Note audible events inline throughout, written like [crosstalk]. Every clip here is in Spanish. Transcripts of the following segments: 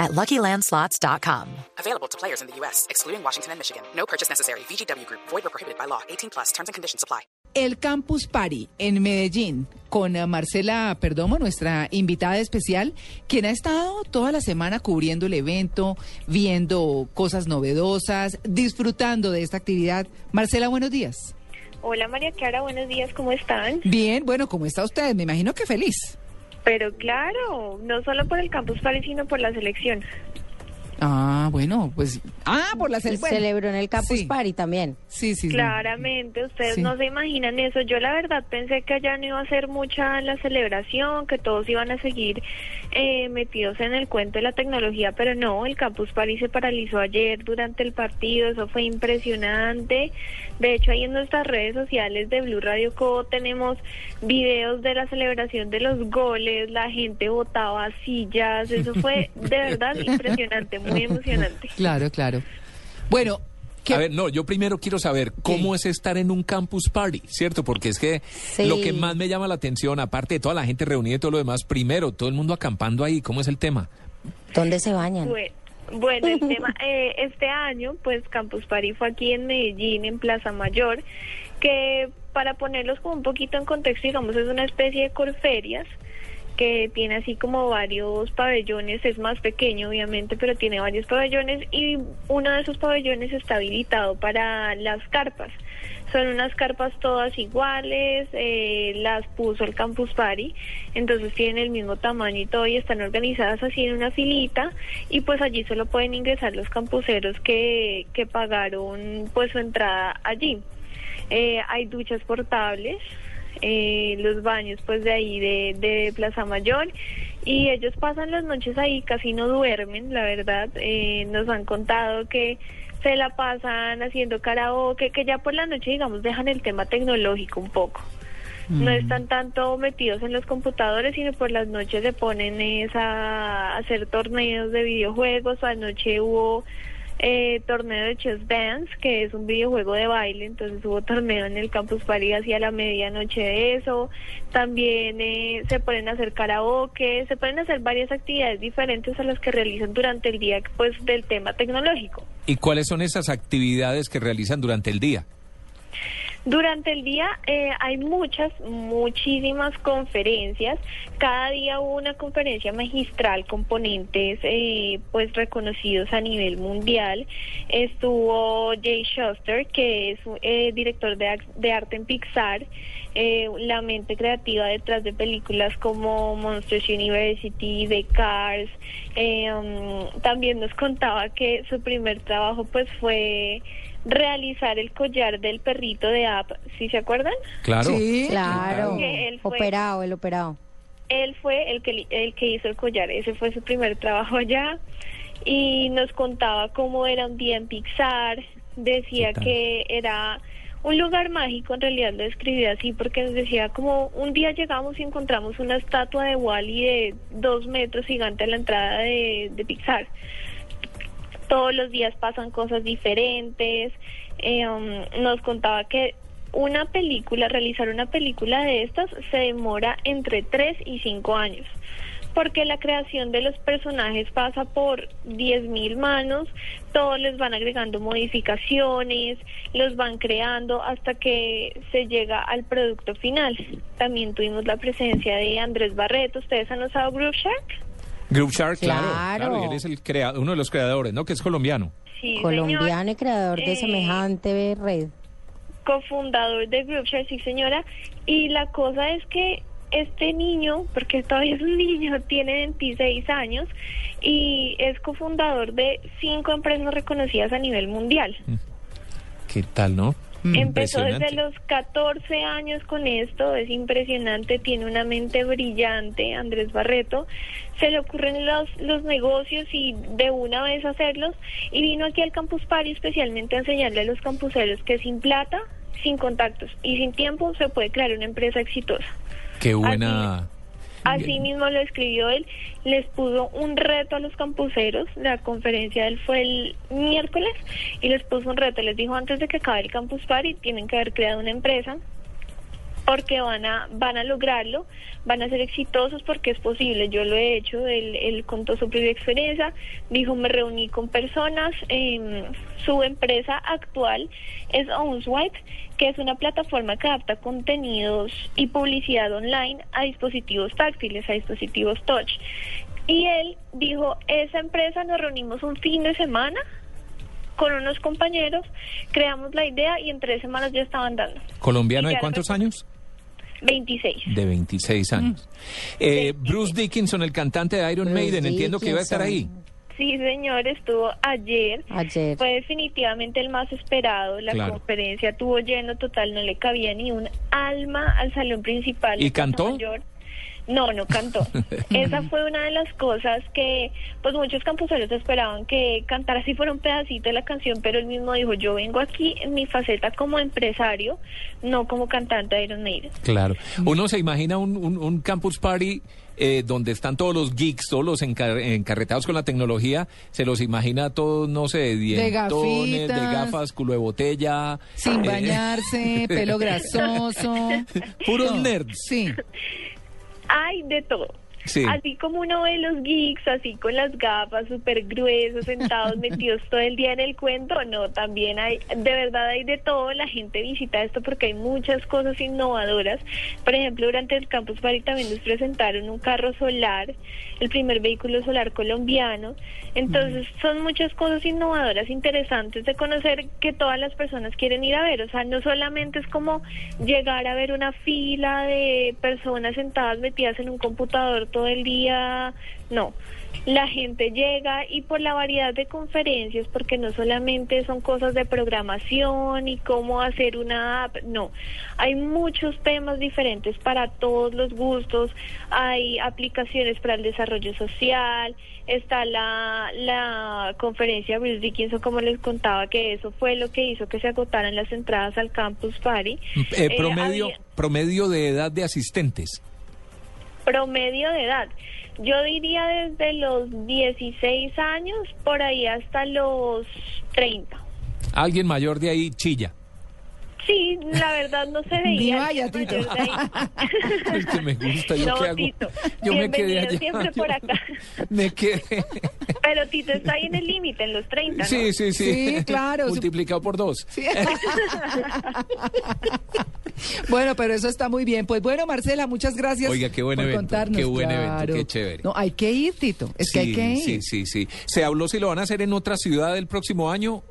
at LuckyLandSlots.com. Available to players in the U.S., excluding Washington and Michigan. No purchase necessary. VGW Group. Void or prohibited by law. 18 plus. Terms and conditions apply. El Campus Party en Medellín con Marcela Perdomo, nuestra invitada especial, quien ha estado toda la semana cubriendo el evento, viendo cosas novedosas, disfrutando de esta actividad. Marcela, buenos días. Hola María Clara, buenos días, ¿cómo están? Bien, bueno, ¿cómo está usted? Me imagino que feliz. Pero claro, no solo por el Campus Party, sino por la selección. Ah, bueno, pues. Ah, por la Se cel- bueno, celebró en el Campus sí. Party también. Sí, sí, sí. Claramente, ustedes Sí. no se imaginan eso. Yo la verdad pensé que allá no iba a ser mucha la celebración, que todos iban a seguir eh, metidos en el cuento de la tecnología, pero no, el Campus Party se paralizó ayer durante el partido, eso fue impresionante. De hecho, ahí en nuestras redes sociales de Blue Radio Co tenemos videos de la celebración de los goles, la gente botaba sillas, eso fue de verdad [laughs] impresionante, muy [laughs] emocionante. Claro, claro. Bueno, ¿qué- A ver, no, yo primero quiero saber cómo es estar en un campus party, ¿cierto? Porque es que Sí. lo que más me llama la atención, aparte de toda la gente reunida y todo lo demás, primero, todo el mundo acampando ahí, ¿cómo es el tema? ¿Dónde se bañan? Bueno, bueno, el tema, [laughs] eh, este año, pues Campus Party fue aquí en Medellín, en Plaza Mayor, que para ponerlos como un poquito en contexto, digamos, es una especie de corferias que tiene así como varios pabellones, es más pequeño obviamente, pero tiene varios pabellones y uno de esos pabellones está habilitado para las carpas. Son unas carpas todas iguales, eh, las puso el Campus Party, entonces tienen el mismo tamaño y todo y están organizadas así en una filita y pues allí solo pueden ingresar los campuseros que, que pagaron pues su entrada allí. Eh, hay duchas portables, eh, los baños pues de ahí de, de Plaza Mayor y ellos pasan las noches ahí, casi no duermen, la verdad, eh, nos han contado que se la pasan haciendo karaoke, que ya por la noche digamos dejan el tema tecnológico un poco. No están tanto metidos en los computadores, sino por las noches se ponen es a hacer torneos de videojuegos. Anoche hubo eh, torneo de Chess Dance, que es un videojuego de baile, entonces hubo torneo en el Campus Party hacia la medianoche de eso. También eh, se a hacer karaoke, se pueden hacer varias actividades diferentes a las que realizan durante el día, pues del tema tecnológico. ¿Y cuáles son esas actividades que realizan durante el día? Durante el día eh, hay muchas, muchísimas conferencias. Cada día hubo una conferencia magistral con ponentes eh, pues reconocidos a nivel mundial. Estuvo Jay Shuster, que es eh, director de, arte en Pixar, eh, la mente creativa detrás de películas como Monsters University, The Cars. Eh, um, también nos contaba que su primer trabajo pues fue realizar el collar del perrito de App, ¿sí se acuerdan? Claro. Sí, Claro. Que él fue- Operado, el operado. Él fue el que li- el que hizo el collar, ese fue su primer trabajo allá y nos contaba cómo era un día en Pixar, decía que era un lugar mágico, en realidad lo describía así porque nos decía como un día llegamos y encontramos una estatua de Wally de dos metros gigante en la entrada de, de Pixar todos los días pasan cosas diferentes. Eh, um, nos contaba que una película, realizar una película de estas se demora entre 3 y 5 años. Porque la creación de los personajes pasa por 10.000 manos, todos les van agregando modificaciones, los van creando hasta que se llega al producto final. También tuvimos la presencia de Andrés Barreto. ¿Ustedes han usado Groove Shark? Group Shark, claro. Claro. Claro, y él es el crea- uno de los creadores, ¿no? Que es colombiano. Sí, señor. Colombiano y creador de Eh, semejante red. cofundador de Groupshare, sí señora, y la cosa es que este niño, porque todavía es un niño, [laughs] tiene 26 años y es cofundador de cinco empresas reconocidas a nivel mundial. ¿Qué tal, no? Empezó desde los 14 años con esto, es impresionante, tiene una mente brillante, Andrés Barreto. Se le ocurren los, los negocios y de una vez hacerlos. Y vino aquí al Campus Party especialmente a enseñarle a los campuseros que sin plata sin contactos y sin tiempo se puede crear una empresa exitosa. Qué buena. Así mismo lo escribió él, les puso un reto a los campuseros, la conferencia de él fue el miércoles y les puso un reto, les dijo antes de que acabe el Campus Party tienen que haber creado una empresa porque van a van a lograrlo, van a ser exitosos porque es posible. Yo lo he hecho, él, él contó su propia experiencia, dijo me reuní con personas, em, su empresa actual es OwnSwipe, que es una plataforma que adapta contenidos y publicidad online a dispositivos táctiles, a dispositivos touch. Y él dijo, esa empresa nos reunimos un fin de semana con unos compañeros, creamos la idea y en tres semanas ya estaban dando. ¿Colombiano de cuántos años? 26. De 26 años. Eh, Bruce Dickinson, el cantante de Iron Bruce Maiden, entiendo que iba a estar ahí. Sí, señor, estuvo ayer. Ayer. Fue definitivamente el más esperado. La Claro. conferencia tuvo lleno total, no le cabía ni un alma al salón principal. ¿Y cantó? Mayor. No, no cantó. [laughs] Esa fue una de las cosas que, pues muchos campuseros esperaban que cantara así fuera un pedacito de la canción, pero él mismo dijo, yo vengo aquí en mi faceta como empresario, no como cantante de Iron Maiden. Claro. Uno se imagina un, un- un campus party eh, donde están todos los geeks, todos los encar- encarretados con la tecnología, se los imagina todos, no sé, de dientones, de, gafitas. gafas, culo de botella. Sin eh, bañarse, pelo [laughs] grasoso. Puros No, nerds. Sí. Hay de todo. Sí. Así como uno ve los geeks, así con las gafas súper gruesos, sentados, [laughs] metidos todo el día en el cuento, no, también hay, de verdad hay de todo, la gente visita esto porque hay muchas cosas innovadoras. Por ejemplo, durante el Campus Party también nos presentaron un carro solar, el primer vehículo solar colombiano. Entonces, son muchas cosas innovadoras, interesantes de conocer que todas las personas quieren ir a ver. O sea, no solamente es como llegar a ver una fila de personas sentadas metidas en un computador todo el día, no. La gente llega y por la variedad de conferencias, porque no solamente son cosas de programación y cómo hacer una app, no. Hay muchos temas diferentes para todos los gustos, hay aplicaciones para el desarrollo social, está la, la conferencia de Bruce Dickinson, como les contaba, que eso fue lo que hizo que se agotaran las entradas al Campus Party. Eh, Eh, promedio, había- promedio de edad de asistentes. Promedio de edad. Yo diría desde los 16 años por ahí hasta los 30. Alguien mayor de ahí chilla. Sí, la verdad no se Ni veía. vaya, Tito. [laughs] Es que me gusta, ¿yo no, qué hago? Tito. Yo me quedé bienvenido allá. siempre [laughs] por acá. Me quedé. Pero Tito está ahí en el límite, en los 30, ¿no? Sí, sí, sí. Sí, claro. [laughs] Multiplicado por dos. Sí. Bueno, pero eso está muy bien. Pues bueno, Marcela, muchas gracias. Oiga, qué buen por evento, contarnos, qué buen evento, claro. qué chévere. No, hay que ir, Tito. Es que hay que ir. Sí, sí, sí. ¿Se habló si lo van a hacer en otra ciudad el próximo año?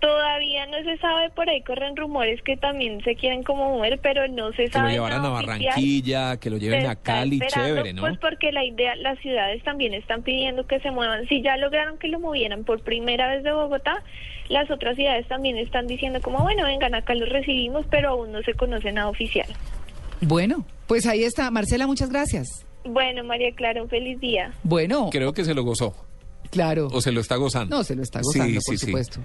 Todavía no se sabe, por ahí corren rumores que también se quieren como mover, pero no se Que lo sabe. llevaran a. Barranquilla, que lo lleven Se a Cali, chévere, ¿no? Pues porque la idea, las ciudades también están pidiendo que se muevan. Si ya lograron que lo movieran por primera vez de Bogotá, las otras ciudades también están diciendo como, bueno, vengan, acá los recibimos, pero aún no se conoce nada oficial. Bueno, pues ahí está. Marcela, muchas gracias. Bueno, María Clara, un feliz día. Bueno, Creo que se lo gozó. claro. O se lo está gozando. No, se lo está gozando, sí, por sí. supuesto.